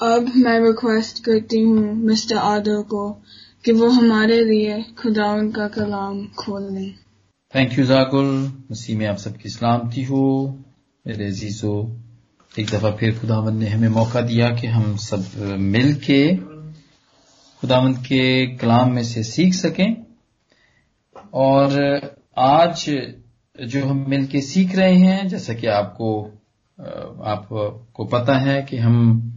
اب میں ریکویسٹ کرتی ہوں مسٹر آدر کو کہ وہ ہمارے لیے خدا ان کا کلام کھول لیں تھینک یو زاکل مسیح میں آپ سب کی سلامتی ہو۔ میرے عزیزو ایک دفعہ پھر خداوند نے ہمیں موقع دیا کہ ہم سب مل کے خداوند کے کلام میں سے سیکھ سکیں۔ اور آج جو ہم مل کے سیکھ رہے ہیں، جیسا کہ آپ کو آپ کو پتا ہے کہ ہم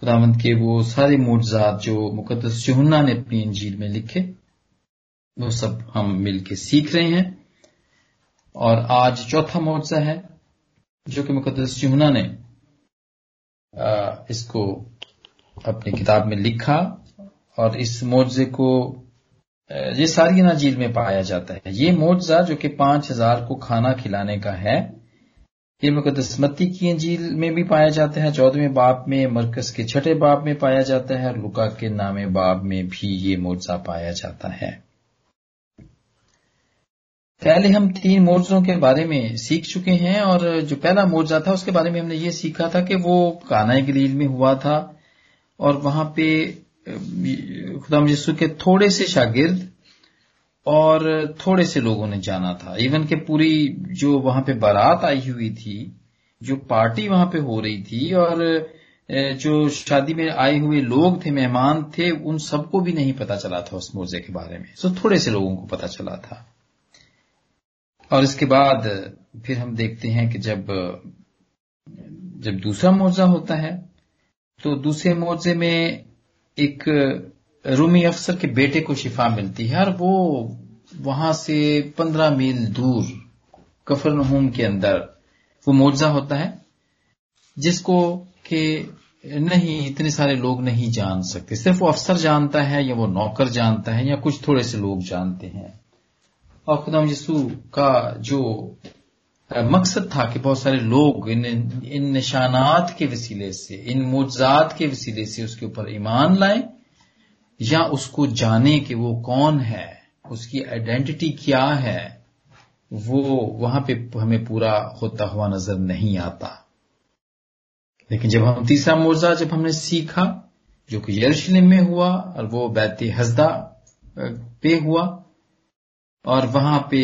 خداوند کے وہ سارے معجزات جو مقدس یوحنا نے اپنی انجیل میں لکھے، وہ سب ہم مل کے سیکھ رہے ہیں۔ اور آج چوتھا معجزہ ہے، جو کہ مقدس یوحنا نے اس کو اپنی کتاب میں لکھا۔ اور اس معجزے کو یہ ساری ناجیل میں پایا جاتا ہے۔ یہ معجزہ جو کہ پانچ ہزار کو کھانا کھلانے کا ہے یہ مقدس متی کی انجیل میں بھی پایا جاتا ہے چودہویں باپ میں، مرکز کے چھٹے باپ میں پایا جاتا ہے، اور لکا کے نام باب میں بھی یہ معجزہ پایا جاتا ہے۔ پہلے ہم تین مورزوں کے بارے میں سیکھ چکے ہیں، اور جو پہلا مورزہ تھا، اس کے بارے میں ہم نے یہ سیکھا تھا کہ وہ کانا گلیل میں ہوا تھا، اور وہاں پہ خدا مجسو کے تھوڑے سے شاگرد اور تھوڑے سے لوگوں نے جانا تھا۔ ایون کہ پوری جو وہاں پہ بارات آئی ہوئی تھی، جو پارٹی وہاں پہ ہو رہی تھی، اور جو شادی میں آئے ہوئے لوگ تھے، مہمان تھے، ان سب کو بھی نہیں پتا چلا تھا اس مورزے کے بارے میں۔ سو تھوڑے سے لوگوں کو پتا چلا تھا۔ اور اس کے بعد پھر ہم دیکھتے ہیں کہ جب جب دوسرا معاوضہ ہوتا ہے، تو دوسرے معاوضے میں ایک رومی افسر کے بیٹے کو شفا ملتی ہے اور وہ وہاں سے پندرہ میل دور کفر نحوم کے اندر وہ معاوضہ ہوتا ہے، جس کو کہ نہیں، اتنے سارے لوگ نہیں جان سکتے۔ صرف وہ افسر جانتا ہے یا وہ نوکر جانتا ہے یا کچھ تھوڑے سے لوگ جانتے ہیں۔ اور خدا یسو کا جو مقصد تھا کہ بہت سارے لوگ ان ان نشانات کے وسیلے سے، ان معجزات کے وسیلے سے اس کے اوپر ایمان لائیں یا اس کو جانے کہ وہ کون ہے، اس کی آئیڈینٹی کیا ہے، وہ وہاں پہ ہمیں پورا ہوتا ہوا نظر نہیں آتا۔ لیکن جب ہم تیسرا معجزہ جب ہم نے سیکھا، جو کہ یروشلم میں ہوا اور وہ بیت حزدہ پہ ہوا، اور وہاں پہ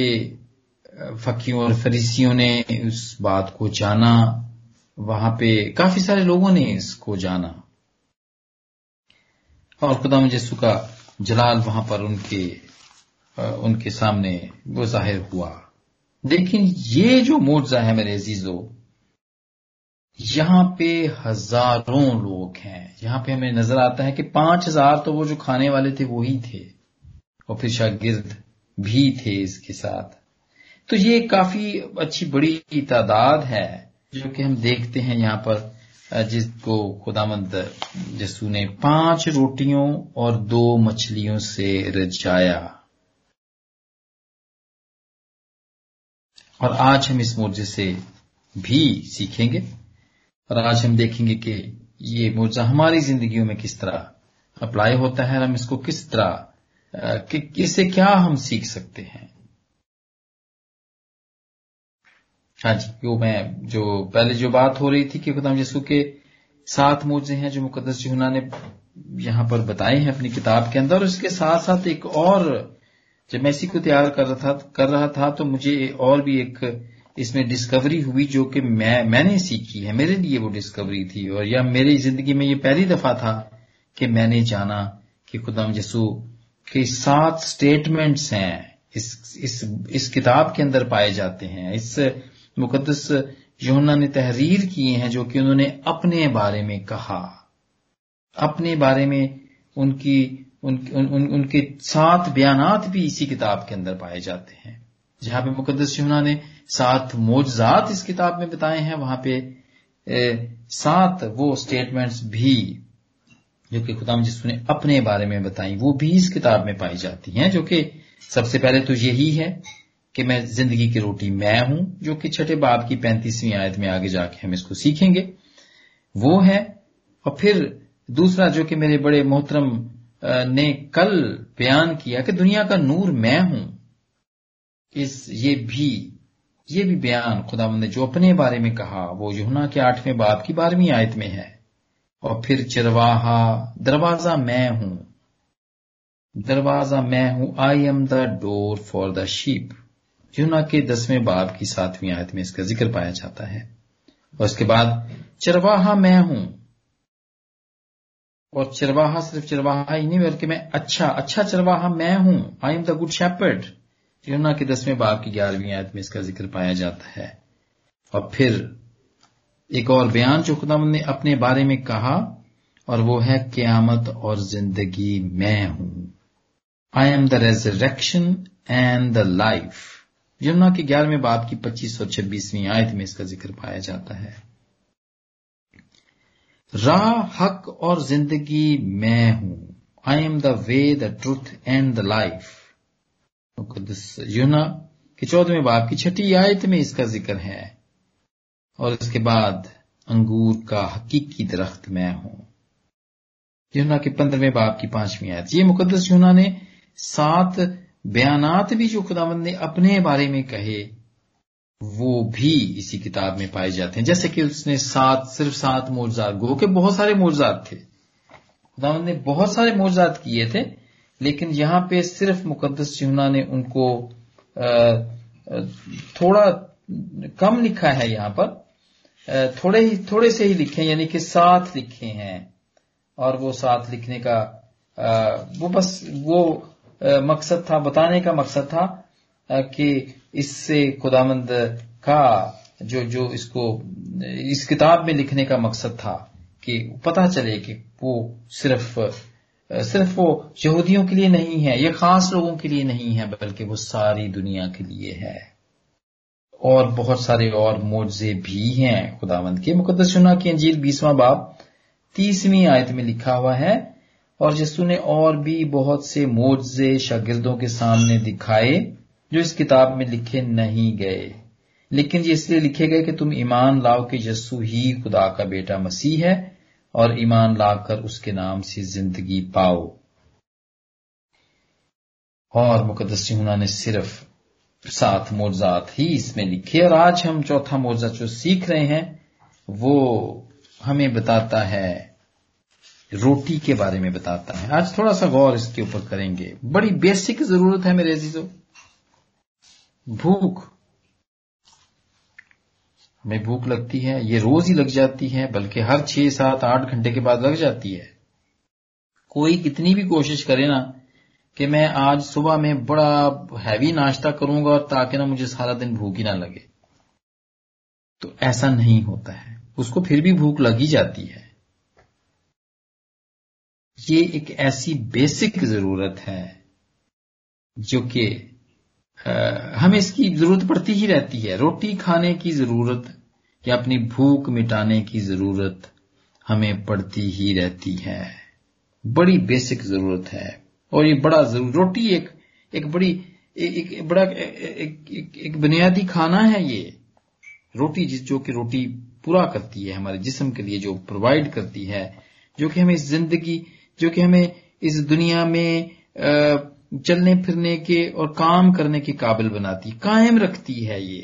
فقیوں اور فریسیوں نے اس بات کو جانا، وہاں پہ کافی سارے لوگوں نے اس کو جانا۔ اور خدا مجسو کا جلال وہاں پر ان کے ان کے سامنے وہ ظاہر ہوا۔ لیکن یہ جو معجزہ ہے میرے عزیزو، یہاں پہ ہزاروں لوگ ہیں۔ یہاں پہ ہمیں نظر آتا ہے کہ پانچ ہزار تو وہ جو کھانے والے تھے وہی تھے۔ اور پھر شاگرد بھی تھے اس کے ساتھ۔ تو یہ کافی اچھی بڑی تعداد ہے جو کہ ہم دیکھتے ہیں یہاں پر۔ جس کو خدا مند جسو نے پانچ روٹیوں اور دو مچھلیوں سے رجایا۔ اور آج ہم اس موجے سے بھی سیکھیں گے اور آج ہم دیکھیں گے کہ یہ موجہ ہماری زندگیوں میں کس طرح اپلائی ہوتا ہے اور ہم اس کو کس طرح کہ اس سے کیا ہم سیکھ سکتے ہیں۔ ہاں جی وہ میں جو پہلے جو بات ہو رہی تھی کہ خدا یسو کے سات موجے ہیں جو مقدس یونا نے یہاں پر بتائے ہیں اپنی کتاب کے اندر، اور اس کے ساتھ ساتھ ایک اور، جب میں اسی کو تیار کر رہا تھا، کر رہا تھا تو مجھے اور بھی ایک اس میں ڈسکوری ہوئی جو کہ میں میں نے سیکھی ہے، میرے لیے وہ ڈسکوری تھی، اور یا میری زندگی میں یہ پہلی دفعہ تھا کہ میں نے جانا کہ خدا یسو کہ سات سٹیٹمنٹس ہیں، اس اس اس کتاب کے اندر پائے جاتے ہیں، اس مقدس یونا نے تحریر کیے ہیں جو کہ انہوں نے اپنے بارے میں کہا۔ اپنے بارے میں ان کی ان, ان, ان, ان کے سات بیانات بھی اسی کتاب کے اندر پائے جاتے ہیں۔ جہاں پہ مقدس یونا نے سات موجزات اس کتاب میں بتائے ہیں وہاں پہ سات وہ سٹیٹمنٹس بھی جو کہ خدا جس نے اپنے بارے میں بتائی وہ بھی اس کتاب میں پائی جاتی ہیں جو کہ سب سے پہلے تو یہی ہے۔ کہ میں زندگی کی روٹی میں ہوں، جو کہ چھٹے باپ کی پینتیسویں آیت میں آگے جا کے ہم اس کو سیکھیں گے۔ وہ ہے اور پھر دوسرا جو کہ میرے بڑے محترم نے کل بیان کیا کہ دنیا کا نور میں ہوں۔ اس یہ بھی یہ بھی بیان خدا نے جو اپنے بارے میں کہا، وہ یونا کے آٹھویں باپ کی بارہویں آیت میں ہے۔ اور پھر چرواہا، دروازہ میں ہوں۔ دروازہ میں ہوں۔ I am the door for the sheep یونا کے دسویں باب کی ساتویں آیت میں اس کا ذکر پایا جاتا ہے۔ اور اس کے بعد، چرواہا میں ہوں۔ اور چرواہا صرف چرواہا ہی نہیں، بلکہ میں اچھا اچھا چرواہا میں ہوں۔ I am the good shepherd یونا کے دسویں باب کی گیارہویں آیت میں اس کا ذکر پایا جاتا ہے۔ اور پھر ایک اور بیان جو خدا نے اپنے بارے میں کہا، اور وہ ہے قیامت اور زندگی میں ہوں۔ I am the resurrection and the life Yamuna کے گیارہویں باپ کی پچیس اور چھبیسویں آیت میں اس کا ذکر پایا جاتا ہے۔ راہ، حق اور زندگی میں ہوں۔ I am the way the truth and the life یونا کے چودہویں باپ کی چھٹی آیت میں اس کا ذکر ہے۔ اور اس کے بعد انگور کا حقیقی درخت میں ہوں۔ یونا کے پندرہویں باپ کی پانچویں آیت۔ یہ مقدس یونا نے سات بیانات بھی جو خداوند نے اپنے بارے میں کہے، وہ بھی اسی کتاب میں پائے جاتے ہیں۔ جیسے کہ اس نے سات، صرف سات موجزات گو کہ بہت سارے موجزات تھے۔ خداوند نے بہت سارے موجزات کیے تھے، لیکن یہاں پہ صرف مقدس یونا نے ان کو تھوڑا کم لکھا ہے یہاں پر۔ تھوڑے ہی، تھوڑے سے ہی لکھے یعنی کہ ساتھ لکھے ہیں۔ اور وہ ساتھ لکھنے کا وہ بس وہ مقصد تھا، بتانے کا مقصد تھا کہ اس سے خدامند کا جو جو اس کو، اس کتاب میں لکھنے کا مقصد تھا کہ پتا چلے کہ وہ صرف صرف وہ یہودیوں کے لیے نہیں ہے، یہ خاص لوگوں کے لیے نہیں ہے، بلکہ وہ ساری دنیا کے لیے ہے۔ اور بہت سارے اور معجزے بھی ہیں خداوند کے۔ مقدس شنا کی انجیل بیسواں باب تیسویں آیت میں لکھا ہوا ہے اور جسو نے اور بھی بہت سے معجزے شاگردوں کے سامنے دکھائے جو اس کتاب میں لکھے نہیں گئے۔ لیکن یہ اس لیے لکھے گئے کہ تم ایمان لاؤ کہ یسو ہی خدا کا بیٹا مسیح ہے اور ایمان لا کر اس کے نام سے زندگی پاؤ۔ اور مقدس ہونا نے صرف سات موضات ہی اس میں لکھے اور آج ہم چوتھا موضاء جو سیکھ رہے ہیں وہ ہمیں بتاتا ہے روٹی کے بارے میں بتاتا ہے۔ آج تھوڑا سا غور اس کے اوپر کریں گے۔ بڑی بیسک ضرورت ہے میرے عزیزوں بھوک۔ میں بھوک لگتی ہے، یہ روز ہی لگ جاتی ہے، بلکہ ہر چھ سات آٹھ گھنٹے کے بعد لگ جاتی ہے۔ کوئی کتنی بھی کوشش کرے نا کہ میں آج صبح میں بڑا ہیوی ناشتہ کروں گا تاکہ نا مجھے سارا دن بھوک ہی نہ لگے۔ تو ایسا نہیں ہوتا ہے۔ اس کو پھر بھی بھوک لگ ہی جاتی ہے۔ یہ ایک ایسی بیسک ضرورت ہے جو کہ ہمیں اس کی ضرورت پڑتی ہی رہتی ہے۔ روٹی کھانے کی ضرورت یا اپنی بھوک مٹانے کی ضرورت ہمیں پڑتی ہی رہتی ہے۔ بڑی بیسک ضرورت ہے۔ اور یہ بڑا ضرور، روٹی ایک ایک بڑی، ایک بڑا، ایک بنیادی کھانا ہے یہ۔ روٹی جس، جو کہ روٹی پورا کرتی ہے ہمارے جسم کے لیے، جو پرووائڈ کرتی ہے، جو کہ ہمیں زندگی جو کہ ہمیں اس دنیا میں چلنے پھرنے کے اور کام کرنے کے قابل بناتی، قائم رکھتی ہے یہ۔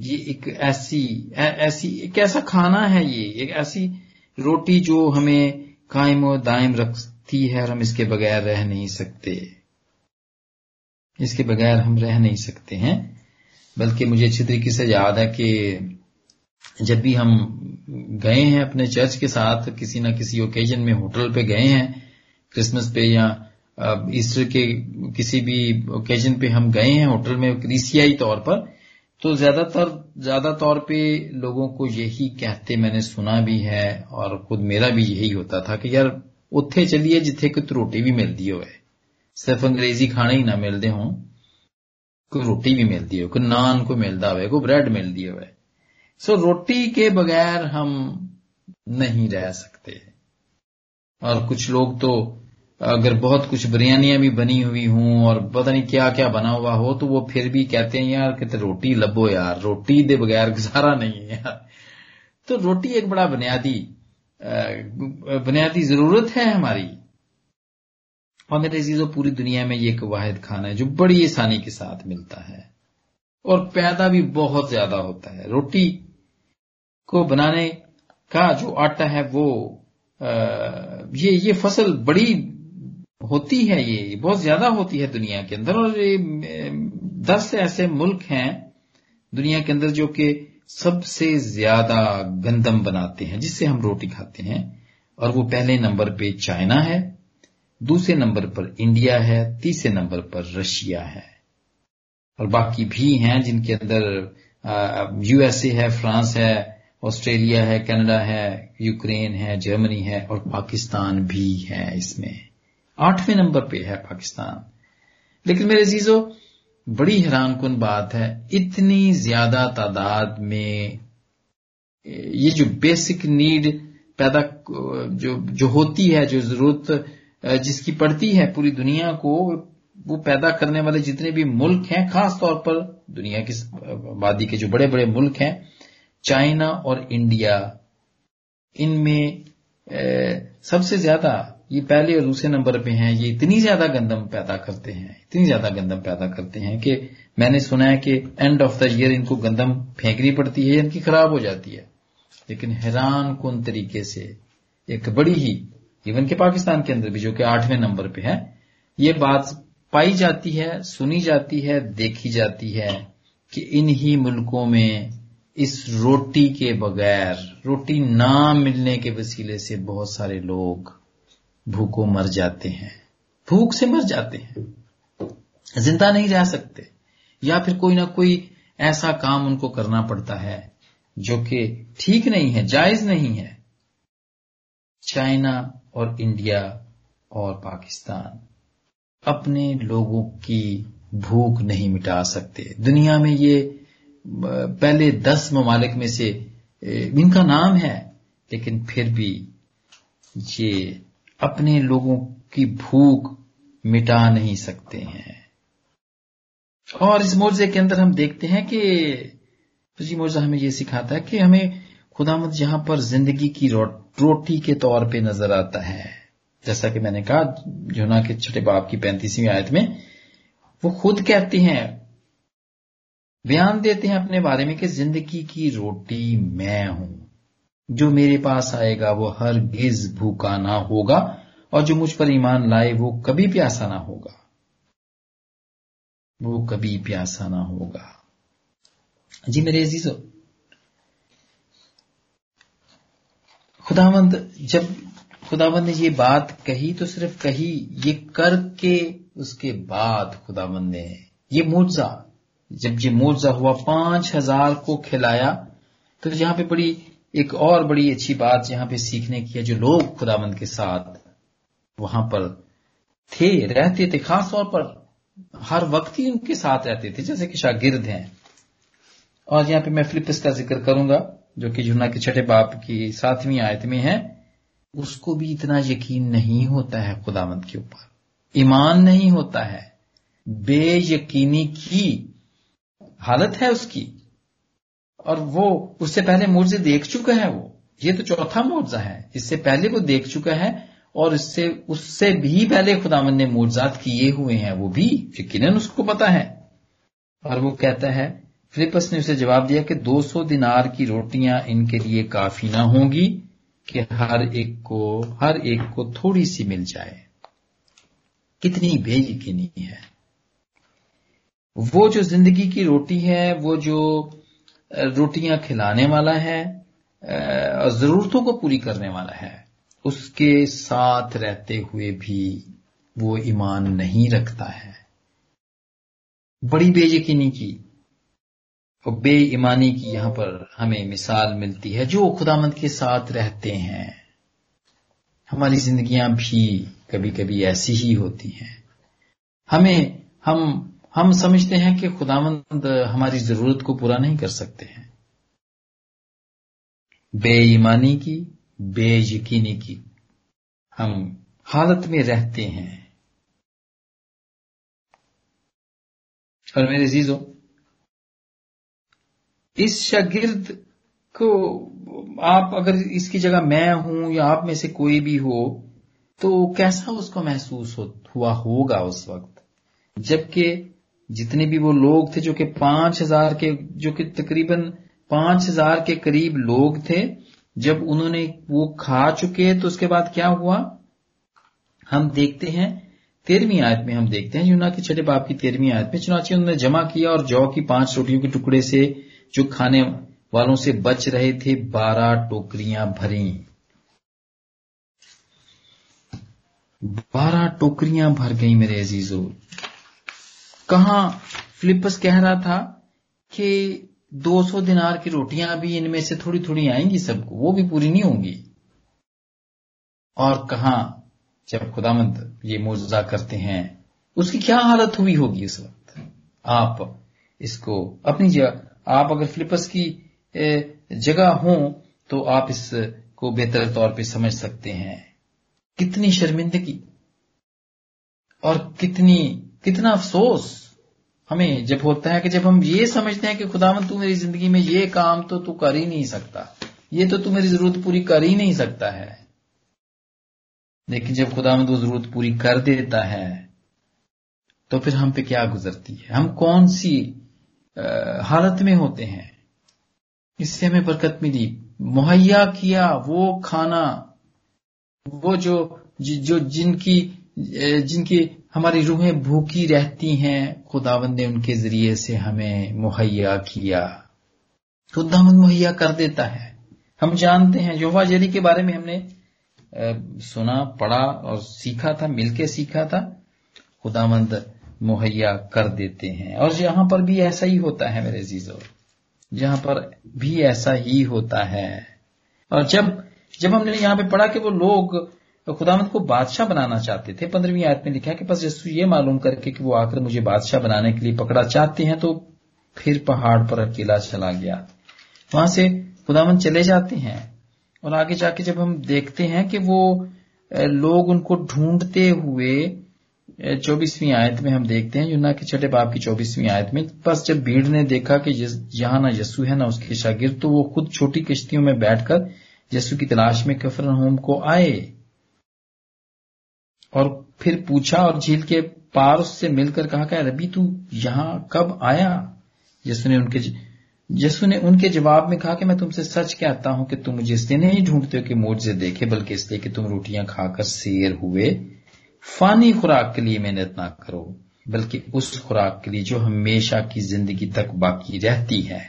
یہ ایک ایسی ایسی، ایک ایسا کھانا ہے یہ، ایک ایسی روٹی جو ہمیں قائم و دائم رکھتی ہے اور ہم اس کے بغیر رہ نہیں سکتے۔ اس کے بغیر ہم رہ نہیں سکتے ہیں، بلکہ مجھے اچھی طریقے سے یاد ہے کہ جب بھی ہم گئے ہیں اپنے چرچ کے ساتھ، کسی نہ کسی اوکیزن میں ہوٹل پہ گئے ہیں کرسمس پہ یا ایسٹر کے کسی بھی اوکیزن پہ ہم گئے ہیں ہوٹل میں کریسیائی طور پر، تو زیادہ تر، زیادہ طور پہ لوگوں کو یہی کہتے میں نے سنا بھی ہے اور خود میرا بھی یہی ہوتا تھا کہ یار اتھے چلیے جتھے کوئی روٹی بھی ملتی ہوئے۔ صرف انگریزی کھانے ہی نہ ملتے ہوں، کوئی روٹی بھی ملتی ہو کوئی نان کو ملتا ہوئے، کوئی بریڈ ملتی ہوئے۔ سو روٹی کے بغیر ہم نہیں رہ سکتے۔ اور کچھ لوگ تو اگر بہت کچھ بریانیاں بھی بنی ہوئی ہوں اور پتہ نہیں کیا کیا بنا ہوا ہو تو وہ پھر بھی کہتے ہیں، یار کہ روٹی لبو یار، روٹی دے بغیر گزارا نہیں ہے یار۔ تو روٹی ایک بڑا بنیادی بنیادی ضرورت ہے ہماری۔ اور میرے عزیزوں پوری دنیا میں یہ ایک واحد کھانا ہے جو بڑی آسانی کے ساتھ ملتا ہے اور پیدا بھی بہت زیادہ ہوتا ہے۔ روٹی کو بنانے کا جو آٹا ہے وہ یہ یہ فصل بڑی ہوتی ہے، یہ بہت زیادہ ہوتی ہے دنیا کے اندر اور دس ایسے ملک ہیں دنیا کے اندر جو کہ سب سے زیادہ گندم بناتے ہیں، جس سے ہم روٹی کھاتے ہیں۔ اور وہ پہلے نمبر پہ چائنا ہے، دوسرے نمبر پر انڈیا ہے، تیسرے نمبر پر رشیا ہے۔ اور باقی بھی ہیں جن کے اندر یو ایس اے ہے، فرانس ہے آسٹریلیا ہے، کینیڈا ہے، یوکرین ہے، جرمنی ہے اور پاکستان بھی ہے اس میں۔ آٹھویں نمبر پہ ہے پاکستان۔ لیکن میرے عزیزو، بڑی حیران کن بات ہے، اتنی زیادہ تعداد میں یہ جو بیسک نیڈ پیدا جو جو ہوتی ہے، جو ضرورت جس کی پڑتی ہے پوری دنیا کو، وہ پیدا کرنے والے جتنے بھی ملک ہیں، خاص طور پر دنیا کی آبادی کے جو بڑے بڑے ملک ہیں چائنا اور انڈیا، ان میں سب سے زیادہ یہ پہلے اور دوسرے نمبر پہ ہیں، یہ اتنی زیادہ گندم پیدا کرتے ہیں، اتنی زیادہ گندم پیدا کرتے ہیں کہ میں نے سنا ہے کہ اینڈ آف دا ایئر ان کو گندم پھینکنی پڑتی ہے، ان کی خراب ہو جاتی ہے۔ لیکن حیران کن طریقے سے ایک بڑی ہی ایون کہ پاکستان کے اندر بھی جو کہ آٹھویں نمبر پہ ہے یہ بات پائی جاتی ہے، سنی جاتی ہے، دیکھی جاتی ہے کہ انہی ملکوں میں اس روٹی کے بغیر، روٹی نہ ملنے کے وسیلے سے بہت سارے لوگ بھوکوں مر جاتے ہیں۔ بھوک سے مر جاتے ہیں۔ زندہ نہیں رہ سکتے۔ یا پھر کوئی نہ کوئی ایسا کام ان کو کرنا پڑتا ہے جو کہ ٹھیک نہیں ہے، جائز نہیں ہے۔ چائنا اور انڈیا اور پاکستان اپنے لوگوں کی بھوک نہیں مٹا سکتے۔ دنیا میں یہ پہلے دس ممالک میں سے ان کا نام ہے، لیکن پھر بھی یہ اپنے لوگوں کی بھوک مٹا نہیں سکتے ہیں۔ اور اس موضے کے اندر ہم دیکھتے ہیں کہ جی موضوع ہمیں یہ سکھاتا ہے کہ ہمیں خدا مت جہاں پر زندگی کی روٹی کے طور پہ نظر آتا ہے۔ جیسا کہ میں نے کہا جونا کے چھٹے باپ کی پینتیسویں آیت میں، وہ خود کہتے ہیں بیان دیتے ہیں اپنے بارے میں کہ زندگی کی روٹی میں ہوں۔ جو میرے پاس آئے گا وہ ہر گز بھوکا نہ ہوگا اور جو مجھ پر ایمان لائے وہ کبھی پیاسا نہ ہوگا۔ وہ کبھی پیاسا نہ ہوگا۔ جی میرے عزیزو خداوند، جب خداوند نے یہ بات کہی تو صرف کہی، یہ کر کے اس کے بعد خداوند نے یہ موجا جب جی یہ موجا ہوا پانچ ہزار کو کھلایا، تو یہاں پہ بڑی ایک اور بڑی اچھی بات یہاں پہ سیکھنے کی ہے، جو لوگ خداوند کے ساتھ وہاں پر تھے، رہتے تھے، خاص طور پر ہر وقت ہی ان کے ساتھ رہتے تھے، جیسے کہ شاگرد ہیں۔ اور یہاں پہ میں فلپس کا ذکر کروں گا، جو کہ جنا کے چھٹے باپ کی ساتویں آیت میں ہے۔ اس کو بھی اتنا یقین نہیں ہوتا ہے خداوند کے اوپر، ایمان نہیں ہوتا ہے۔ بے یقینی کی حالت ہے اس کی۔ اور وہ اس سے پہلے مرزے دیکھ چکا ہے وہ۔ یہ تو چوتھا معاوضہ ہے۔ اس سے پہلے وہ دیکھ چکا ہے اور اس سے اس سے بھی پہلے خداون نے معجزات کیے ہوئے ہیں۔ وہ بھی یقیناً اس کو پتا ہے۔ اور وہ کہتا ہے، فلپس نے اسے جواب دیا کہ دو سو دینار کی روٹیاں ان کے لیے کافی نہ ہوں گی کہ ہر ایک کو، ہر ایک کو تھوڑی سی مل جائے۔ کتنی بے یقینی ہے۔ وہ جو زندگی کی روٹی ہے، وہ جو روٹیاں کھلانے والا ہے اور ضرورتوں کو پوری کرنے والا ہے، اس کے ساتھ رہتے ہوئے بھی وہ ایمان نہیں رکھتا ہے۔ بڑی بے یقینی کی اور بے ایمانی کی یہاں پر ہمیں مثال ملتی ہے، جو خدا مند کے ساتھ رہتے ہیں۔ ہماری زندگیاں بھی کبھی کبھی ایسی ہی ہوتی ہیں۔ ہمیں ہم ہم سمجھتے ہیں کہ خدا مند ہماری ضرورت کو پورا نہیں کر سکتے ہیں۔ بے ایمانی کی، بے یقینی کی ہم حالت میں رہتے ہیں۔ اور میرے عزیزوں، اس شاگرد کو آپ اگر اس کی جگہ میں ہوں یا آپ میں سے کوئی بھی ہو، تو کیسا اس کو محسوس ہوا ہوگا اس وقت؟ جبکہ جتنے بھی وہ لوگ تھے جو کہ پانچ ہزار کے جو کہ تقریباً پانچ ہزار کے قریب لوگ تھے، جب انہوں نے وہ کھا چکے تو اس کے بعد کیا ہوا؟ ہم دیکھتے ہیں، تیرہویں آیت میں ہم دیکھتے ہیں، یونا کے چھٹے باپ کی تیرہویں آیت میں، چنانچہ انہوں نے جمع کیا اور جو کی پانچ روٹیوں کے ٹکڑے سے جو کھانے والوں سے بچ رہے تھے، بارہ ٹوکریاں بھری بارہ ٹوکریاں بھر گئی میرے عزیزو۔ کہاں فلپس کہہ رہا تھا کہ دو سو دنار کی روٹیاں بھی ان میں سے تھوڑی تھوڑی آئیں گی سب کو، وہ بھی پوری نہیں ہوں گی۔ اور کہاں جب خدا مند یہ موزہ کرتے ہیں، اس کی کیا حالت ہوئی ہوگی اس وقت؟ آپ اس کو اپنی جگہ، آپ اگر فلپس کی جگہ ہوں تو آپ اس کو بہتر طور پہ سمجھ سکتے ہیں۔ کتنی شرمندگی اور کتنی کتنا افسوس ہمیں جب ہوتا ہے کہ جب ہم یہ سمجھتے ہیں کہ خدا مند تو میری زندگی میں یہ کام تو تو کر ہی نہیں سکتا۔ یہ تو تو میری ضرورت پوری کر ہی نہیں سکتا ہے۔ لیکن جب خدا مند وہ ضرورت پوری کر دیتا ہے، تو پھر ہم پہ کیا گزرتی ہے؟ ہم کون سی حالت میں ہوتے ہیں؟ اس سے ہمیں برکت ملی۔ مہیا کیا وہ کھانا، وہ جو جو جن کی جن کی ہماری روحیں بھوکی رہتی ہیں۔ خداوند نے ان کے ذریعے سے ہمیں مہیا کیا۔ خداوند مہیا کر دیتا ہے۔ ہم جانتے ہیں۔ یووا جری کے بارے میں ہم نے سنا، پڑھا اور سیکھا تھا، مل کے سیکھا تھا۔ خداوند مہیا کر دیتے ہیں۔ اور یہاں پر بھی ایسا ہی ہوتا ہے میرے عزیزو۔ جہاں پر بھی ایسا ہی ہوتا ہے۔ اور جب جب ہم نے یہاں پہ پڑھا کہ وہ لوگ خدا مند کو بادشاہ بنانا چاہتے تھے۔ پندرہویں آیت میں لکھا کہ بس جسو یہ معلوم کر کے کہ وہ آ کر مجھے بادشاہ بنانے کے لیے پکڑا چاہتے ہیں تو پھر پہاڑ پر اکیلا چلا گیا۔ وہاں سے خدا مند چلے جاتے ہیں اور آگے جا کے جب ہم دیکھتے ہیں کہ وہ لوگ ان کو ڈھونڈتے ہوئے چوبیسویں آیت میں ہم دیکھتے ہیں، یونا کے چھٹے باپ کی چوبیسویں آیت میں، بس جب بھیڑ نے دیکھا کہ یہاں نہ یسو ہے، نہ اس کے شاگرد، تو وہ خود چھوٹی کشتیوں میں بیٹھ کر یسو کی تلاش میں کفر ہوم کو آئے۔ اور پھر پوچھا اور جھیل کے پار اس سے مل کر کہا کہ ربی تو یہاں کب آیا؟ یسو نے ان کے یسو نے ان کے جواب میں کہا کہ میں تم سے سچ کہتا ہوں کہ تم مجھے اس لیے نہیں ڈھونڈتے ہو کہ موج سے دیکھے، بلکہ اس لیے کہ تم روٹیاں کھا کر سیر ہوئے۔ فانی خوراک کے لیے محنت نہ کرو، بلکہ اس خوراک کے لیے جو ہمیشہ کی زندگی تک باقی رہتی ہے،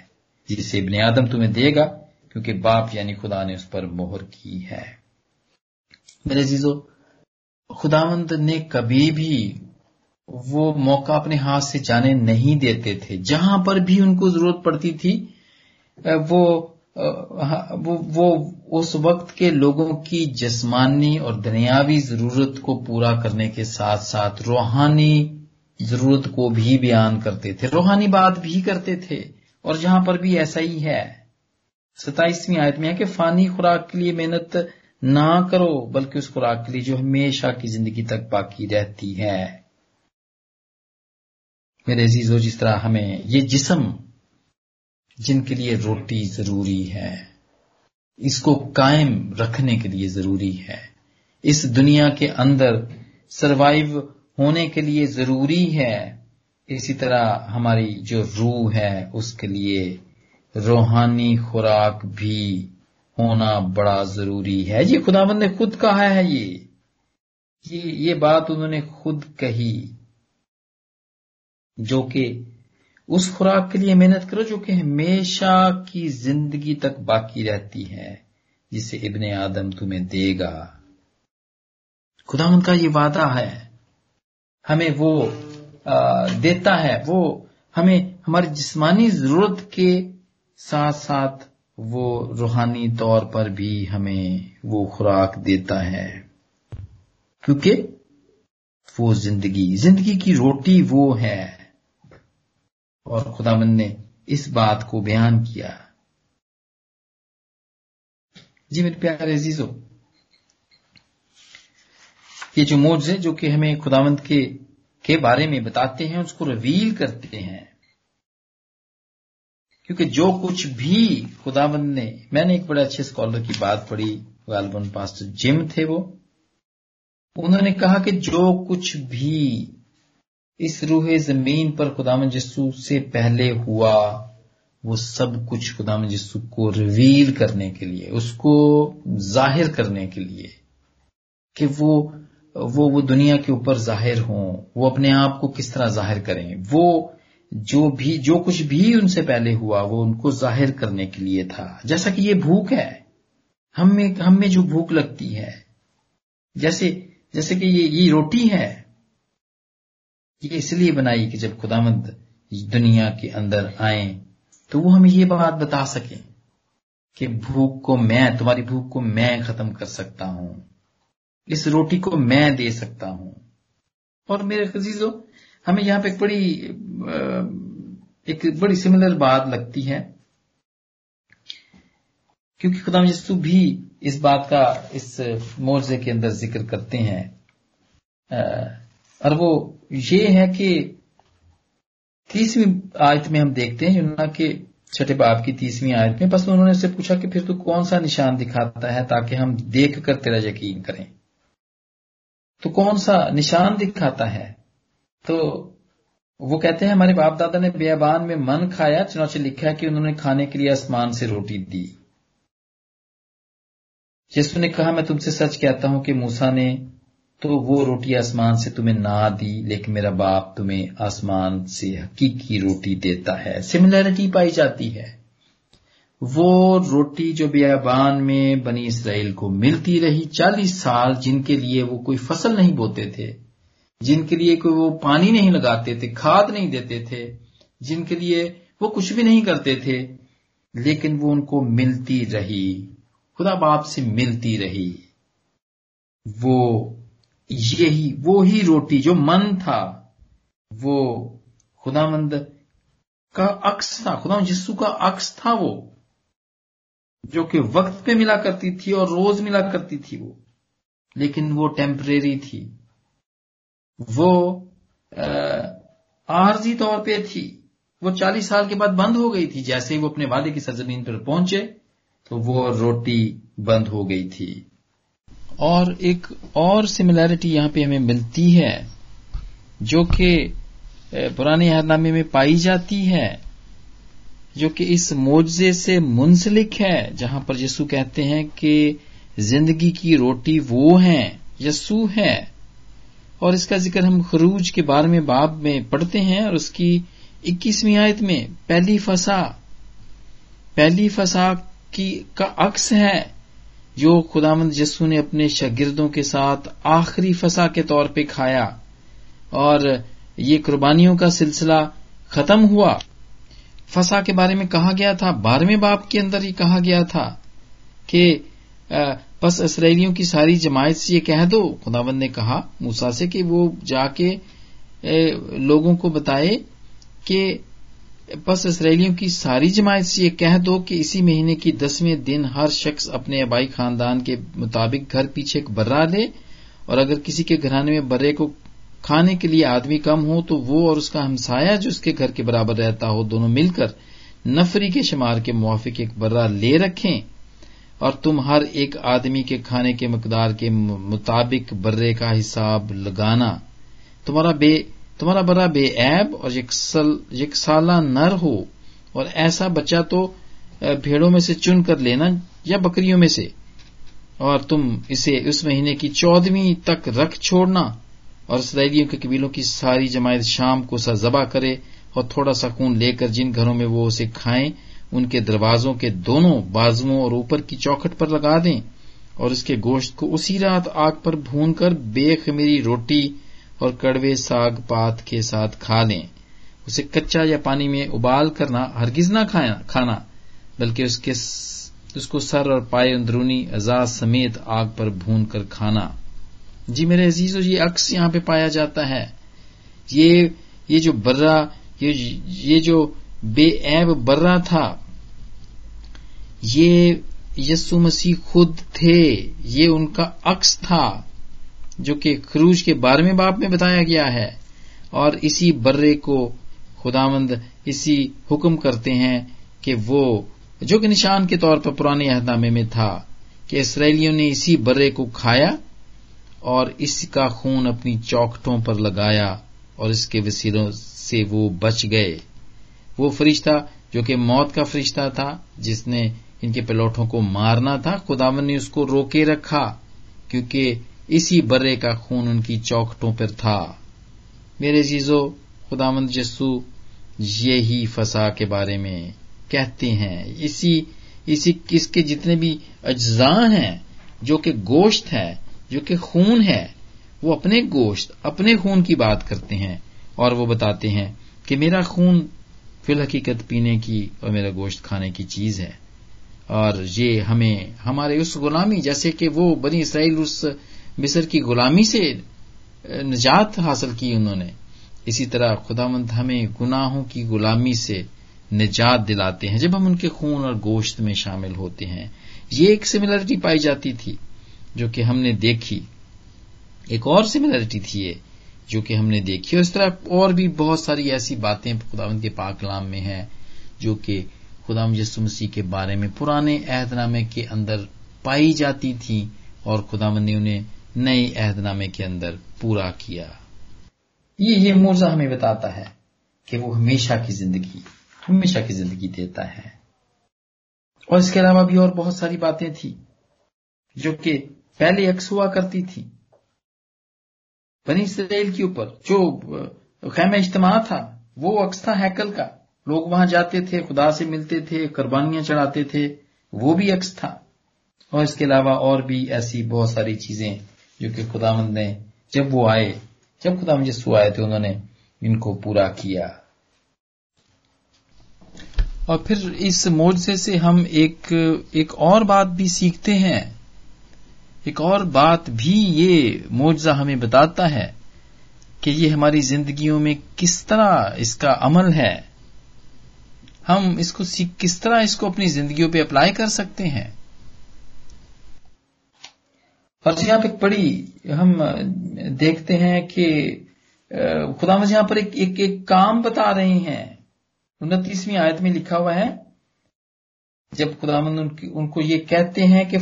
جسے ابن آدم تمہیں دے گا، کیونکہ باپ یعنی خدا نے اس پر مہر کی ہے۔ میرے عزیزو خداوند نے کبھی بھی وہ موقع اپنے ہاتھ سے جانے نہیں دیتے تھے۔ جہاں پر بھی ان کو ضرورت پڑتی تھی وہ وہ, وہ اس وقت کے لوگوں کی جسمانی اور دنیاوی ضرورت کو پورا کرنے کے ساتھ ساتھ روحانی ضرورت کو بھی بیان کرتے تھے۔ روحانی بات بھی کرتے تھے۔ اور جہاں پر بھی ایسا ہی ہے۔ ستائیسویں آیت میں ہے کہ فانی خوراک کے لیے محنت نہ کرو، بلکہ اس خوراک کے لیے جو ہمیشہ کی زندگی تک باقی رہتی ہے۔ میرے عزیزو جس طرح ہمیں یہ جسم جن کے لیے روٹی ضروری ہے، اس کو قائم رکھنے کے لیے ضروری ہے۔ اس دنیا کے اندر سروائیو ہونے کے لیے ضروری ہے۔ اسی طرح ہماری جو روح ہے، اس کے لیے روحانی خوراک بھی ہونا بڑا ضروری ہے۔ جی، یہ خدا بند نے خود کہا ہے یہ۔ یہ بات انہوں نے خود کہی۔ جو کہ اس خوراک کے لیے محنت کرو، جو کہ ہمیشہ کی زندگی تک باقی رہتی ہے، جسے ابن آدم تمہیں دے گا۔ خدا ان کا یہ وعدہ ہے۔ ہمیں وہ دیتا ہے۔ وہ ہمیں ہماری جسمانی ضرورت کے ساتھ ساتھ وہ روحانی طور پر بھی ہمیں وہ خوراک دیتا ہے۔ کیونکہ وہ زندگی زندگی کی روٹی وہ ہے۔ اور خدا مند نے اس بات کو بیان کیا۔ جی میرے پیارے عزیزو، یہ جو موجے جو کہ ہمیں خداوند کے کے بارے میں بتاتے ہیں، اس کو رویل کرتے ہیں۔ کیونکہ جو کچھ بھی خداوند نے، میں نے ایک بڑے اچھے اسکالر کی بات پڑھی، غالباً پاسٹر جم تھے وہ۔ انہوں نے کہا کہ جو کچھ بھی اس روح زمین پر خدا جسو سے پہلے ہوا، وہ سب کچھ خدا جسو کو ریویل کرنے کے لیے، اس کو ظاہر کرنے کے لیے کہ وہ وہ وہ دنیا کے اوپر ظاہر ہوں، وہ اپنے آپ کو کس طرح ظاہر کریں۔ وہ جو بھی، جو کچھ بھی ان سے پہلے ہوا وہ ان کو ظاہر کرنے کے لیے تھا۔ جیسا کہ یہ بھوک ہے، ہم میں ہم میں جو بھوک لگتی ہے، جیسے جیسے کہ یہ یہ روٹی ہے، یہ اس لیے بنائی کہ جب خدا مند دنیا کے اندر آئیں تو وہ ہمیں یہ بات بتا سکیں کہ بھوک کو میں، تمہاری بھوک کو میں ختم کر سکتا ہوں، اس روٹی کو میں دے سکتا ہوں۔ اور میرے عزیزو ہمیں یہاں پہ ایک بڑی ایک بڑی سملر بات لگتی ہے۔ کیونکہ خدا یسو بھی اس بات کا اس معاوضے کے اندر ذکر کرتے ہیں۔ اور وہ یہ ہے کہ تیسویں آیت میں ہم دیکھتے ہیں یونا کے چھٹے باپ کی تیسویں آیت میں، بس انہوں نے اس سے پوچھا کہ پھر تو کون سا نشان دکھاتا ہے تاکہ ہم دیکھ کر تیرا یقین کریں۔ تو کون سا نشان دکھاتا ہے؟ تو وہ کہتے ہیں، ہمارے باپ دادا نے بیابان میں من کھایا، چنانچہ لکھا ہے کہ انہوں نے کھانے کے لیے آسمان سے روٹی دی۔ یسو نے کہا، میں تم سے سچ کہتا ہوں کہ موسا نے تو وہ روٹی آسمان سے تمہیں نہ دی، لیکن میرا باپ تمہیں آسمان سے حقیقی روٹی دیتا ہے۔ سملیرٹی پائی جاتی ہے۔ وہ روٹی جو بیابان میں بنی اسرائیل کو ملتی رہی، چالیس سال جن کے لیے وہ کوئی فصل نہیں بوتے تھے جن کے لیے کوئی وہ پانی نہیں لگاتے تھے، کھاد نہیں دیتے تھے، جن کے لیے وہ کچھ بھی نہیں کرتے تھے، لیکن وہ ان کو ملتی رہی۔ خدا باپ سے ملتی رہی۔ وہ یہی وہی روٹی جو من تھا، وہ خدا مند کا عکس تھا خدا جسو کا عکس تھا وہ، جو کہ وقت پہ ملا کرتی تھی اور روز ملا کرتی تھی وہ، لیکن وہ ٹیمپریری تھی۔ وہ عارضی طور پہ تھی۔ وہ چالیس سال کے بعد بند ہو گئی تھی۔ جیسے ہی وہ اپنے والے کی سرزمین پر پہنچے تو وہ روٹی بند ہو گئی تھی۔ اور ایک اور سملیرٹی یہاں پہ ہمیں ملتی ہے، جو کہ پرانے نامے میں پائی جاتی ہے، جو کہ اس معجزے سے منسلک ہے، جہاں پر یسو کہتے ہیں کہ زندگی کی روٹی وہ ہیں یسو ہے اور اس کا ذکر ہم خروج کے بارے میں باب میں پڑھتے ہیں اور اس کی اکیسویں آیت میں پہلی فسا پہلی فسا کی کا عکس ہے جو خدامند یسو نے اپنے شاگردوں کے ساتھ آخری فسا کے طور پہ کھایا اور یہ قربانیوں کا سلسلہ ختم ہوا۔ فسا کے بارے میں کہا گیا تھا، بارہویں باپ کے اندر ہی کہا گیا تھا کہ بس اسرائیلیوں کی ساری جماعت سے یہ کہہ دو۔ خداوند نے کہا موسا سے کہ وہ جا کے لوگوں کو بتائے کہ بس اسرائیلیوں کی ساری جماعت سے یہ کہہ دو کہ اسی مہینے کی دسویں دن ہر شخص اپنے آبائی خاندان کے مطابق گھر پیچھے ایک برا لے اور اگر کسی کے گھرانے میں برے کو کھانے کے لیے آدمی کم ہو تو وہ اور اس کا ہمسایا جو اس کے گھر کے برابر رہتا ہو، دونوں مل کر نفری کے شمار کے موافق ایک برا لے رکھیں۔ اور تم ہر ایک آدمی کے کھانے کے مقدار کے مطابق برے کا حساب لگانا۔ تمہارا بے تمہارا برا بے عیب اور یکسالہ نر ہو۔ اور ایسا بچہ تو بھیڑوں میں سے چن کر لینا یا بکریوں میں سے۔ اور تم اسے اس مہینے کی چودہویں تک رکھ چھوڑنا اور اسرائیلیوں کے قبیلوں کی ساری جماعت شام کو سزبا کرے اور تھوڑا سا خون لے کر جن گھروں میں وہ اسے کھائیں ان کے دروازوں کے دونوں بازوؤں اور اوپر کی چوکھٹ پر لگا دیں اور اس کے گوشت کو اسی رات آگ پر بھون کر بے خمیری روٹی اور کڑوے ساگ پات کے ساتھ کھا لیں۔ اسے کچا یا پانی میں ابال کرنا ہرگز نہ کھانا، بلکہ اس کے اس کو سر اور پائے اندرونی اعزاز سمیت آگ پر بھون کر کھانا۔ جی میرے عزیز یہ عکس یہاں پہ پایا جاتا ہے۔ یہ یہ جو برا یہ جو بے عیب برا تھا یہ یسو مسیح خود تھے، یہ ان کا عکس تھا، جو کہ خروج کے بارہویں باپ میں بتایا گیا ہے۔ اور اسی برے کو خدامند اسی حکم کرتے ہیں کہ وہ، جو کہ نشان کے طور پر پرانے عہد نامے میں تھا، کہ اسرائیلیوں نے اسی برے کو کھایا اور اس کا خون اپنی چوکٹوں پر لگایا اور اس کے وسیلوں سے وہ بچ گئے۔ وہ فرشتہ، جو کہ موت کا فرشتہ تھا، جس نے ان کے پلوٹوں کو مارنا تھا۔ خداون نے اس کو روکے رکھا کیونکہ اسی برے کا خون ان کی چوکٹوں پر تھا۔ میرے چیزوں خداوند جسو یہی فسا کے بارے میں کہتے ہیں۔ اسی اسی اس کے جتنے بھی اجزاء ہیں، جو کہ گوشت ہے، جو کہ خون ہے، وہ اپنے گوشت، اپنے خون کی بات کرتے ہیں اور وہ بتاتے ہیں کہ میرا خون فی الحقیقت پینے کی اور میرا گوشت کھانے کی چیز ہے۔ اور یہ ہمیں ہمارے اس غلامی، جیسے کہ وہ بنی اسرائیل اس مصر کی غلامی سے نجات حاصل کی انہوں نے۔ اسی طرح خدا مند ہمیں گناہوں کی غلامی سے نجات دلاتے ہیں، جب ہم ان کے خون اور گوشت میں شامل ہوتے ہیں۔ یہ ایک سملرٹی پائی جاتی تھی جو کہ ہم نے دیکھی۔ ایک اور سملرٹی تھی یہ جو کہ ہم نے دیکھی۔ اور اس طرح اور بھی بہت ساری ایسی باتیں خداوند کے پاکلام میں ہیں جو کہ خدا یسو مسیح کے بارے میں پرانے عہد نامے کے اندر پائی جاتی تھیں اور خداوند نے انہیں نئے عہد نامے کے اندر پورا کیا۔ یہ یہ مرزا ہمیں بتاتا ہے کہ وہ ہمیشہ کی زندگی، ہمیشہ کی زندگی دیتا ہے۔ اور اس کے علاوہ بھی اور بہت ساری باتیں تھیں جو کہ پہلے یکس ہوا کرتی تھی۔ بنی اسرائیل کے اوپر جو خیمہ اجتماع تھا، وہ اکس تھا ہیکل کا۔ لوگ وہاں جاتے تھے، خدا سے ملتے تھے، قربانیاں چڑھاتے تھے، وہ بھی عکس تھا۔ اور اس کے علاوہ اور بھی ایسی بہت ساری چیزیں جو کہ خدا مند نے جب وہ آئے، جب خدا مجسو آئے تھے انہوں نے ان کو پورا کیا۔ اور پھر اس موجے سے ہم ایک ایک اور بات بھی سیکھتے ہیں۔ ایک اور بات بھی یہ معجزہ ہمیں بتاتا ہے کہ یہ ہماری زندگیوں میں کس طرح اس کا عمل ہے۔ ہم اس کو کس طرح اس کو اپنی زندگیوں پہ اپلائی کر سکتے ہیں؟ اور یہاں پہ بڑی ہم دیکھتے ہیں کہ خدا مجھے یہاں پر ایک ایک, ایک کام بتا رہے ہیں۔ انتیسویں آیت میں لکھا ہوا ہے جب خدا مند ان کو یہ کہتے ہیں کہ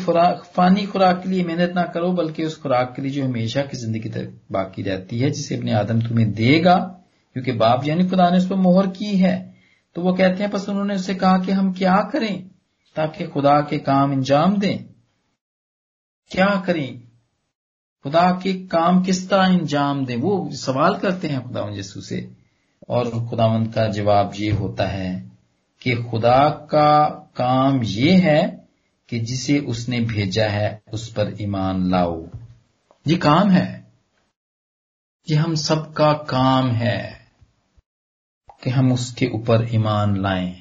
فانی خوراک کے لیے محنت نہ کرو بلکہ اس خوراک کے لیے جو ہمیشہ کی زندگی تک باقی رہتی ہے جسے اپنے آدم تمہیں دے گا کیونکہ باپ یعنی خدا نے اس پر مہر کی ہے۔ تو وہ کہتے ہیں بس انہوں نے اسے کہا کہ ہم کیا کریں تاکہ خدا کے کام انجام دیں؟ کیا کریں؟ خدا کے کام کس طرح انجام دیں؟ وہ سوال کرتے ہیں خدا یسو سے۔ اور خدا مند کا جواب یہ ہوتا ہے کہ خدا کا کام یہ ہے کہ جسے اس نے بھیجا ہے، اس پر ایمان لاؤ۔ یہ کام ہے۔ یہ ہم سب کا کام ہے۔ کہ ہم اس کے اوپر ایمان لائیں۔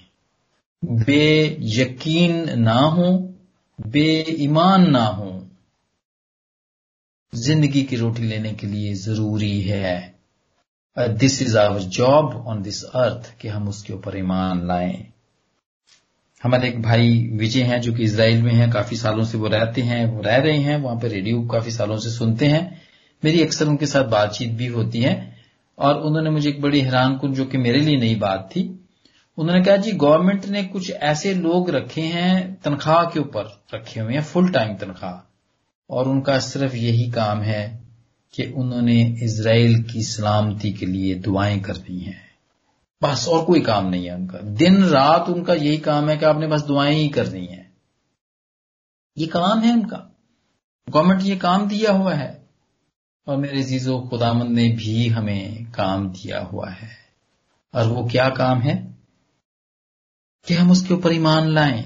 بے یقین نہ ہوں، بے ایمان نہ ہوں۔ زندگی کی روٹی لینے کے لیے ضروری ہے۔ دس از آور جاب آن دس ارتھ کہ ہم اس کے اوپر ایمان لائیں۔ ہمارے ایک بھائی وجے ہیں جو کہ اسرائیل میں ہیں، کافی سالوں سے وہ رہتے ہیں، وہ رہ رہے ہیں، وہاں پہ ریڈیو کافی سالوں سے سنتے ہیں۔ میری اکثر ان کے ساتھ بات چیت بھی ہوتی ہے۔ اور انہوں نے مجھے ایک بڑی حیران کن جو کہ میرے لیے نئی بات تھی۔ انہوں نے کہا جی گورنمنٹ نے کچھ ایسے لوگ رکھے ہیں تنخواہ کے اوپر رکھے ہوئے ہیں فل ٹائم تنخواہ۔ اور ان کا صرف یہی کام ہے کہ انہوں نے اسرائیل کی سلامتی کے لیے دعائیں کرنی ہیں۔ بس، اور کوئی کام نہیں ہے ان کا۔ دن رات ان کا یہی کام ہے کہ آپ نے بس دعائیں ہی کرنی ہیں۔ یہ کام ہے ان کا۔ گورنمنٹ یہ کام دیا ہوا ہے۔ اور میرے عزیزو خدا نے بھی ہمیں کام دیا ہوا ہے۔ اور وہ کیا کام ہے؟ کہ ہم اس کے اوپر ایمان لائیں۔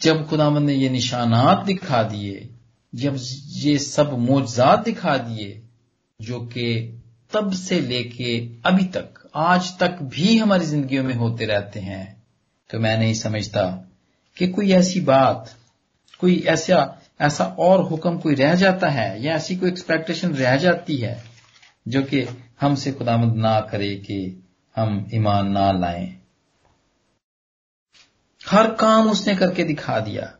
جب خدا مند نے یہ نشانات دکھا دیے، جب یہ سب موجزات دکھا دیے، جو کہ تب سے لے کے ابھی تک، آج تک بھی ہماری زندگیوں میں ہوتے رہتے ہیں، تو میں نہیں سمجھتا کہ کوئی ایسی بات، کوئی ایسا ایسا اور حکم کوئی رہ جاتا ہے یا ایسی کوئی ایکسپیکٹیشن رہ جاتی ہے جو کہ ہم سے خدامد نہ کرے کہ ہم ایمان نہ لائیں؟ ہر کام اس نے کر کے دکھا دیا۔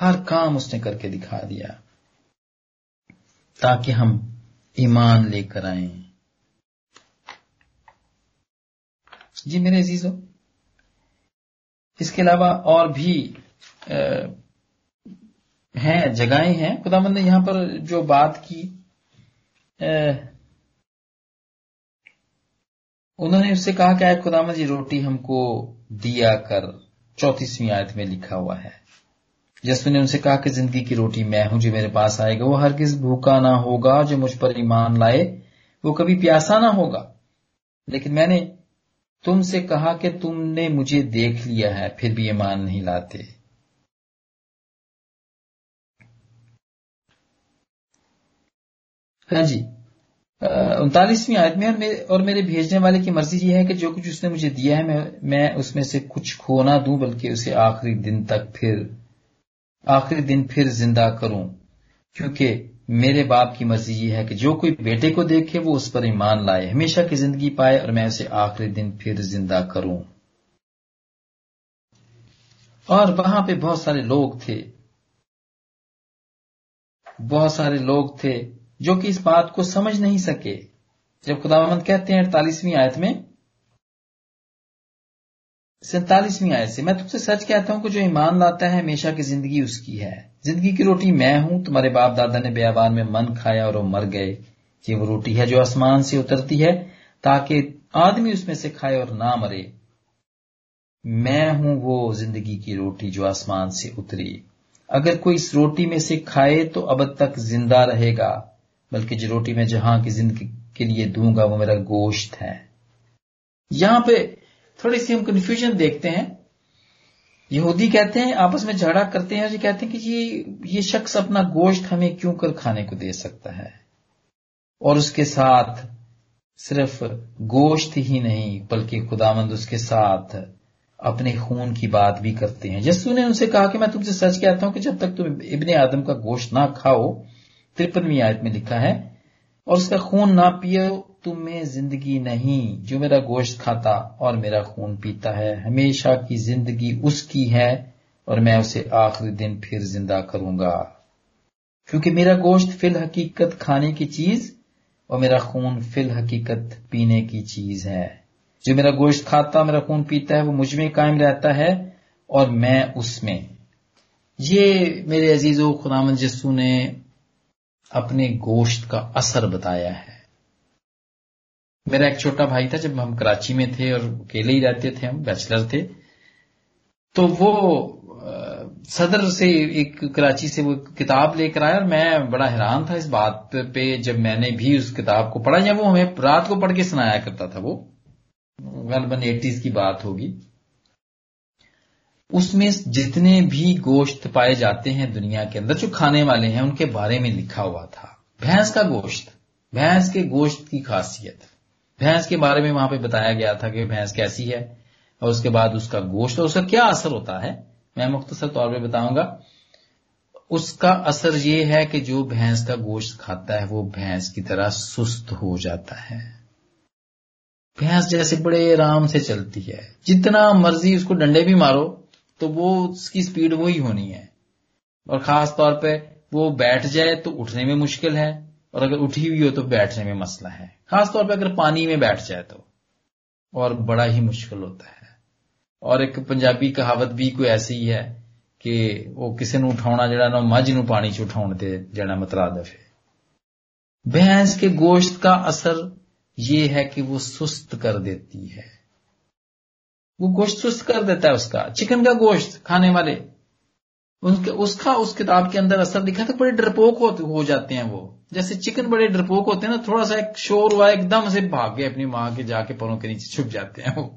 ہر کام اس نے کر کے دکھا دیا۔ تاکہ ہم ایمان لے کر آئیں۔ جی میرے عزیزو، اس کے علاوہ اور بھی ہیں، جگہیں ہیں۔ خدا مند نے یہاں پر جو بات کی انہوں نے اس سے کہا کہ آئے خدا یہ جی، روٹی ہم کو دیا کر، چوتیسویں آیت میں لکھا ہوا ہے۔ جس نے ان سے کہا کہ زندگی کی روٹی میں ہوں جو میرے پاس آئے گا۔ وہ ہرگز بھوکا نہ ہوگا، جو مجھ پر ایمان لائے، وہ کبھی پیاسا نہ ہوگا۔ لیکن میں نے تم سے کہا کہ تم نے مجھے دیکھ لیا ہے، پھر بھی ایمان نہیں لاتے۔ ہاں جی۔ انتالیسویں آیت میں اور میرے بھیجنے والے کی مرضی یہ ہے کہ جو کچھ اس نے مجھے دیا ہے، میں اس میں سے کچھ کھو نہ دوں، بلکہ اسے آخری دن تک پھر آخری دن پھر زندہ کروں۔ کیونکہ میرے باپ کی مرضی یہ ہے کہ جو کوئی بیٹے کو دیکھے، وہ اس پر ایمان لائے، ہمیشہ کی زندگی پائے اور میں اسے آخری دن پھر زندہ کروں۔ اور وہاں پہ بہت سارے لوگ تھے۔ بہت سارے لوگ تھے۔ جو کہ اس بات کو سمجھ نہیں سکے۔ جب خدا مند کہتے ہیں اڑتالیسویں آیت میں، سینتالیسویں آیت سے، میں تم سے سچ کہتا ہوں کہ جو ایمان لاتا ہے، ہمیشہ کی زندگی اس کی ہے۔ زندگی کی روٹی میں ہوں، تمہارے باپ دادا نے بیابان میں من کھایا اور وہ مر گئے۔ یہ وہ روٹی ہے جو آسمان سے اترتی ہے، تاکہ آدمی اس میں سے کھائے اور نہ مرے۔ میں ہوں وہ زندگی کی روٹی جو آسمان سے اتری۔ اگر کوئی اس روٹی میں سے کھائے تو اب تک زندہ رہے گا۔ بلکہ جو روٹی میں جہاں کی زندگی کے لیے دوں گا وہ میرا گوشت ہے۔ یہاں پہ تھوڑی سی ہم کنفیوژن دیکھتے ہیں۔ یہودی کہتے ہیں، آپس میں جھگڑا کرتے ہیں اور یہ کہتے ہیں کہ یہ یہ شخص اپنا گوشت ہمیں کیوں کر کھانے کو دے سکتا ہے؟ اور اس کے ساتھ صرف گوشت ہی نہیں، بلکہ خدا مند اس کے ساتھ اپنے خون کی بات بھی کرتے ہیں۔ جسو نے ان سے کہا کہ میں تم سے سچ کہتا ہوں کہ جب تک تم ابن آدم کا گوشت نہ کھاؤ ترپنویں آیت میں لکھا ہے، اور اس کا خون نہ پیو تم میں زندگی نہیں، جو میرا گوشت کھاتا اور میرا خون پیتا ہے، ہمیشہ کی زندگی اس کی ہے، اور میں اسے آخری دن پھر زندہ کروں گا۔ کیونکہ میرا گوشت فی الحقیقت کھانے کی چیز، اور میرا خون فی الحقیقت پینے کی چیز ہے۔ جو میرا گوشت کھاتا میرا خون پیتا ہے، وہ مجھ میں قائم رہتا ہے، اور میں اس میں۔ یہ میرے عزیز و خدا جسو نے اپنے گوشت کا اثر بتایا ہے۔ میرا ایک چھوٹا بھائی تھا، جب ہم کراچی میں تھے اور اکیلے ہی رہتے تھے، ہم بیچلر تھے، تو وہ صدر سے ایک کراچی سے وہ کتاب لے کر آیا اور میں بڑا حیران تھا اس بات پہ، جب میں نے بھی اس کتاب کو پڑھا، یا وہ ہمیں رات کو پڑھ کے سنایا کرتا تھا وہ۔ غالباً ایٹیز کی بات ہوگی۔ اس میں جتنے بھی گوشت پائے جاتے ہیں دنیا کے اندر، جو کھانے والے ہیں، ان کے بارے میں لکھا ہوا تھا۔ بھینس کا گوشت، بھینس کے گوشت کی خاصیت۔ بھینس کے بارے میں وہاں پہ بتایا گیا تھا کہ بھینس کیسی ہے، اور اس کے بعد اس کا گوشت، اور اس کا کیا اثر ہوتا ہے۔ میں مختصر طور پہ بتاؤں گا۔ اس کا اثر یہ ہے کہ جو بھینس کا گوشت کھاتا ہے، وہ بھینس کی طرح سست ہو جاتا ہے۔ بھینس جیسے بڑے آرام سے چلتی ہے۔ جتنا مرضی اس کو ڈنڈے بھی مارو تو وہ اس کی سپیڈ وہی ہونی ہے۔ اور خاص طور پہ وہ بیٹھ جائے تو اٹھنے میں مشکل ہے، اور اگر اٹھی ہوئی ہو تو بیٹھنے میں مسئلہ ہے۔ خاص طور پہ اگر پانی میں بیٹھ جائے تو۔ اور بڑا ہی مشکل ہوتا ہے۔ اور ایک پنجابی کہاوت بھی کوئی ایسی ہی ہے کہ وہ کسی نو اٹھاؤنا جڑا نا مجھ نو پانی چ اٹھاؤ دے جڑا مترا دفے بھینس کے گوشت کا اثر یہ ہے کہ وہ سست کر دیتی ہے۔ وہ گوشت سست کر دیتا ہے اس کا، چکن کا گوشت کھانے والے۔ اس کا، اس کتاب کے اندر اثر دکھا تھا بڑے ڈرپوک ہو جاتے ہیں وہ۔ جیسے چکن بڑے ڈرپوک ہوتے ہیں نا، تھوڑا سا ایک شور ہوا، ایک دم سے بھاگ گئے اپنی ماں کے، جا کے پروں کے نیچے چھپ جاتے ہیں وہ۔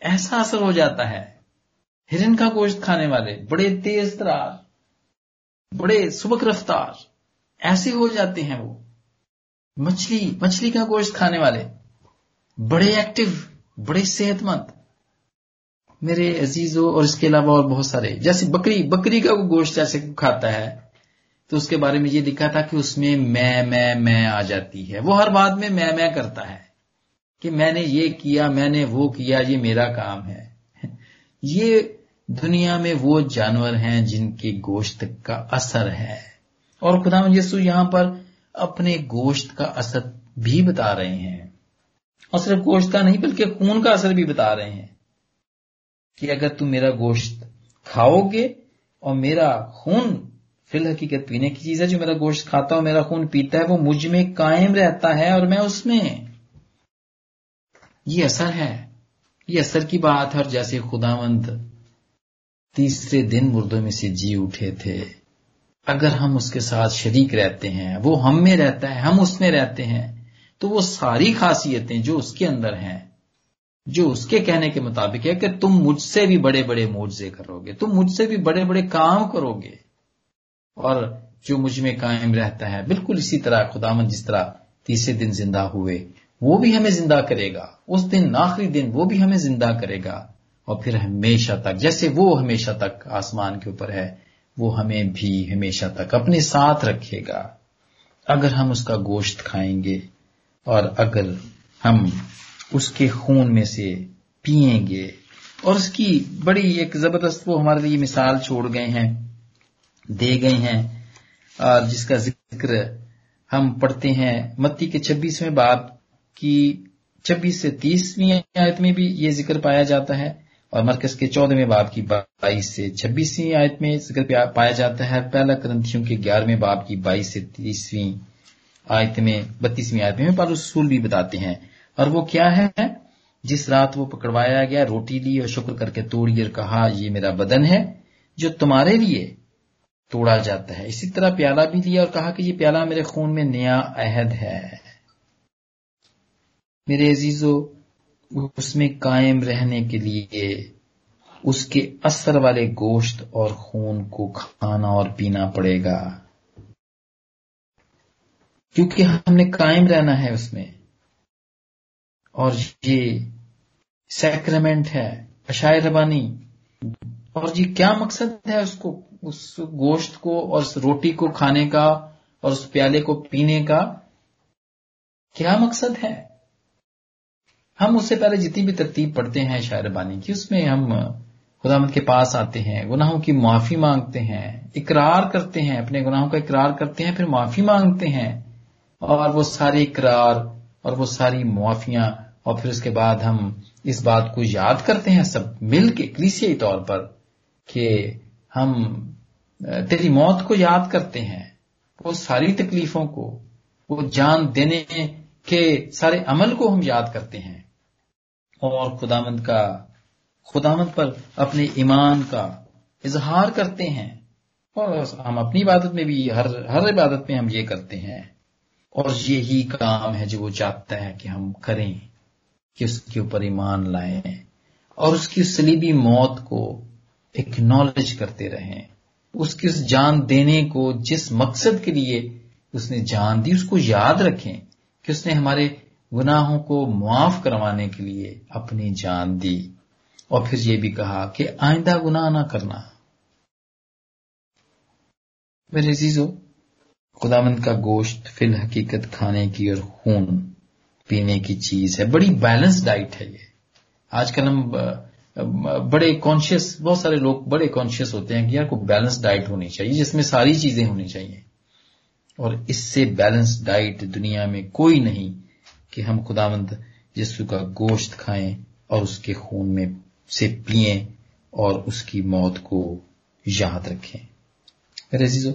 ایسا اثر ہو جاتا ہے۔ ہرن کا گوشت کھانے والے، بڑے تیز ترار، بڑے سبک رفتار، ایسے ہو جاتے ہیں وہ۔ مچھلی مچھلی کا گوشت کھانے والے، بڑے ایکٹیو، بڑے صحت مند۔ میرے عزیزوں اور اس کے علاوہ اور بہت سارے، جیسے بکری بکری کا گوشت جیسے کھاتا ہے، تو اس کے بارے میں یہ لکھا تھا کہ اس میں میں میں میں آ جاتی ہے۔ وہ ہر بات میں میں میں کرتا ہے کہ میں نے یہ کیا، میں نے وہ کیا، یہ میرا کام ہے۔ یہ دنیا میں وہ جانور ہیں جن کے گوشت کا اثر ہے۔ اور خدا یسو یہاں پر اپنے گوشت کا اثر بھی بتا رہے ہیں۔ اور صرف گوشت کا نہیں، بلکہ خون کا اثر بھی بتا رہے ہیں۔ کہ اگر تم میرا گوشت کھاؤ گے اور میرا خون فی الحقیقت پینے کی چیز ہے، جو میرا گوشت کھاتا ہوں میرا خون پیتا ہے، وہ مجھ میں قائم رہتا ہے اور میں اس میں۔ یہ اثر ہے۔ یہ اثر کی بات ہے اور جیسے خداوند تیسرے دن مردوں میں سے جی اٹھے تھے، اگر ہم اس کے ساتھ شریک رہتے ہیں، وہ ہم میں رہتا ہے، ہم اس میں رہتے ہیں، تو وہ ساری خاصیتیں جو اس کے اندر ہیں جو اس کے کہنے کے مطابق ہے کہ تم مجھ سے بھی بڑے بڑے موجے کرو گے تم مجھ سے بھی بڑے بڑے کام کرو گے اور جو مجھ میں قائم رہتا ہے، بالکل اسی طرح خدامن جس طرح تیسرے دن زندہ ہوئے، وہ بھی ہمیں زندہ کرے گا۔ اس دن، آخری دن، وہ بھی ہمیں زندہ کرے گا۔ اور پھر ہمیشہ تک، جیسے وہ ہمیشہ تک آسمان کے اوپر ہے، وہ ہمیں بھی ہمیشہ تک اپنے ساتھ رکھے گا۔ اگر ہم اس کا گوشت کھائیں گے، اور اگر ہم اس کے خون میں سے پیئیں گے۔ اور اس کی بڑی ایک زبردست وہ ہمارے لیے مثال چھوڑ گئے ہیں، دے گئے ہیں اور جس کا ذکر ہم پڑھتے ہیں۔ متی کے چھبیسویں باب کی چھبیس سے تیسویں آیت میں بھی یہ ذکر پایا جاتا ہے۔ اور مرکز کے چودہویں باب کی بائیس سے چھبیسویں آیت میں ذکر پایا جاتا ہے۔ پہلا کرنتھیوں کے گیارہویں باب کی بائیس سے تیسویں آیت میں، بتیسویں آیت میں پال بھی بتاتے ہیں۔ اور وہ کیا ہے؟ جس رات وہ پکڑوایا گیا، روٹی لی اور شکر کر کے توڑی اور کہا، یہ میرا بدن ہے جو تمہارے لیے توڑا جاتا ہے۔ اسی طرح پیالہ بھی لیا اور کہا کہ یہ پیالہ میرے خون میں نیا عہد ہے۔ میرے عزیزو، اس میں قائم رہنے کے لیے اس کے اثر والے گوشت اور خون کو کھانا اور پینا پڑے گا۔ کیونکہ ہم نے قائم رہنا ہے اس میں۔ اور یہ سیکرمنٹ ہے اشائے ربانی۔ اور جی کیا مقصد ہے اس کو، اس گوشت کو اور اس روٹی کو کھانے کا اور اس پیالے کو پینے کا؟ کیا مقصد ہے؟ ہم اس سے پہلے جتنی بھی ترتیب پڑھتے ہیں شاعر بانی کی، اس میں ہم خدامت کے پاس آتے ہیں، گناہوں کی معافی مانگتے ہیں، اقرار کرتے ہیں، اپنے گناہوں کا اقرار کرتے ہیں، پھر معافی مانگتے ہیں۔ اور وہ سارے اقرار اور وہ ساری معافیاں اور پھر اس کے بعد ہم اس بات کو یاد کرتے ہیں سب مل کے کلیسیائی طور پر کہ ہم تیری موت کو یاد کرتے ہیں، وہ ساری تکلیفوں کو، وہ جان دینے کے سارے عمل کو ہم یاد کرتے ہیں۔ اور خدامند کا خدامند پر اپنے ایمان کا اظہار کرتے ہیں۔ اور ہم اپنی عبادت میں بھی ہر ہر عبادت میں ہم یہ کرتے ہیں۔ اور یہی کام ہے جو وہ چاہتا ہے کہ ہم کریں۔ کہ اس کے اوپر ایمان لائیں اور اس کی سلیبی موت کو اکنالج کرتے رہیں۔ اس کی اس جان دینے کو جس مقصد کے لیے اس نے جان دی، اس کو یاد رکھیں کہ اس نے ہمارے گناہوں کو معاف کروانے کے لیے اپنی جان دی۔ اور پھر یہ بھی کہا کہ آئندہ گناہ نہ کرنا۔ میرے عزیزو خدا مند کا گوشت فی الحقیقت کھانے کی اور خون۔ پینے کی چیز ہے۔ بڑی بیلنس ڈائٹ ہے یہ۔ آج کل ہم بڑے کانشیس بہت سارے لوگ بڑے کانشیس ہوتے ہیں کہ یار کو بیلنس ڈائٹ ہونی چاہیے، جس میں ساری چیزیں ہونی چاہیے۔ اور اس سے بیلنس ڈائٹ دنیا میں کوئی نہیں کہ ہم خدا مند یسو کا گوشت کھائیں اور اس کے خون میں سے پیئیں اور اس کی موت کو یاد رکھیں۔ میرے عزیزو،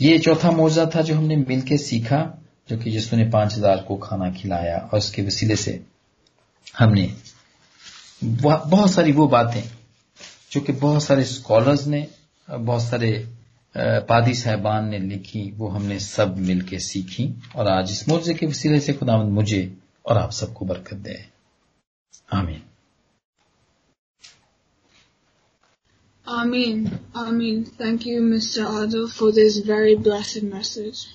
یہ چوتھا موضوع تھا جو ہم نے مل کے سیکھا۔ جو کہ یسو نے پانچ ہزار کو کھانا کھلایا اور اس کے وسیلے سے ہم نے بہت ساری وہ باتیں جو کہ بہت سارے اسکالرز نے بہت سارے پادی صاحبان نے لکھی وہ ہم نے سب مل کے سیکھی اور آج اس موضوع کے وسیلے سے خدا مجھے اور آپ سب کو برکت دے آمین Amen. Amen. Thank you, Mr. Adil, for this very blessed message.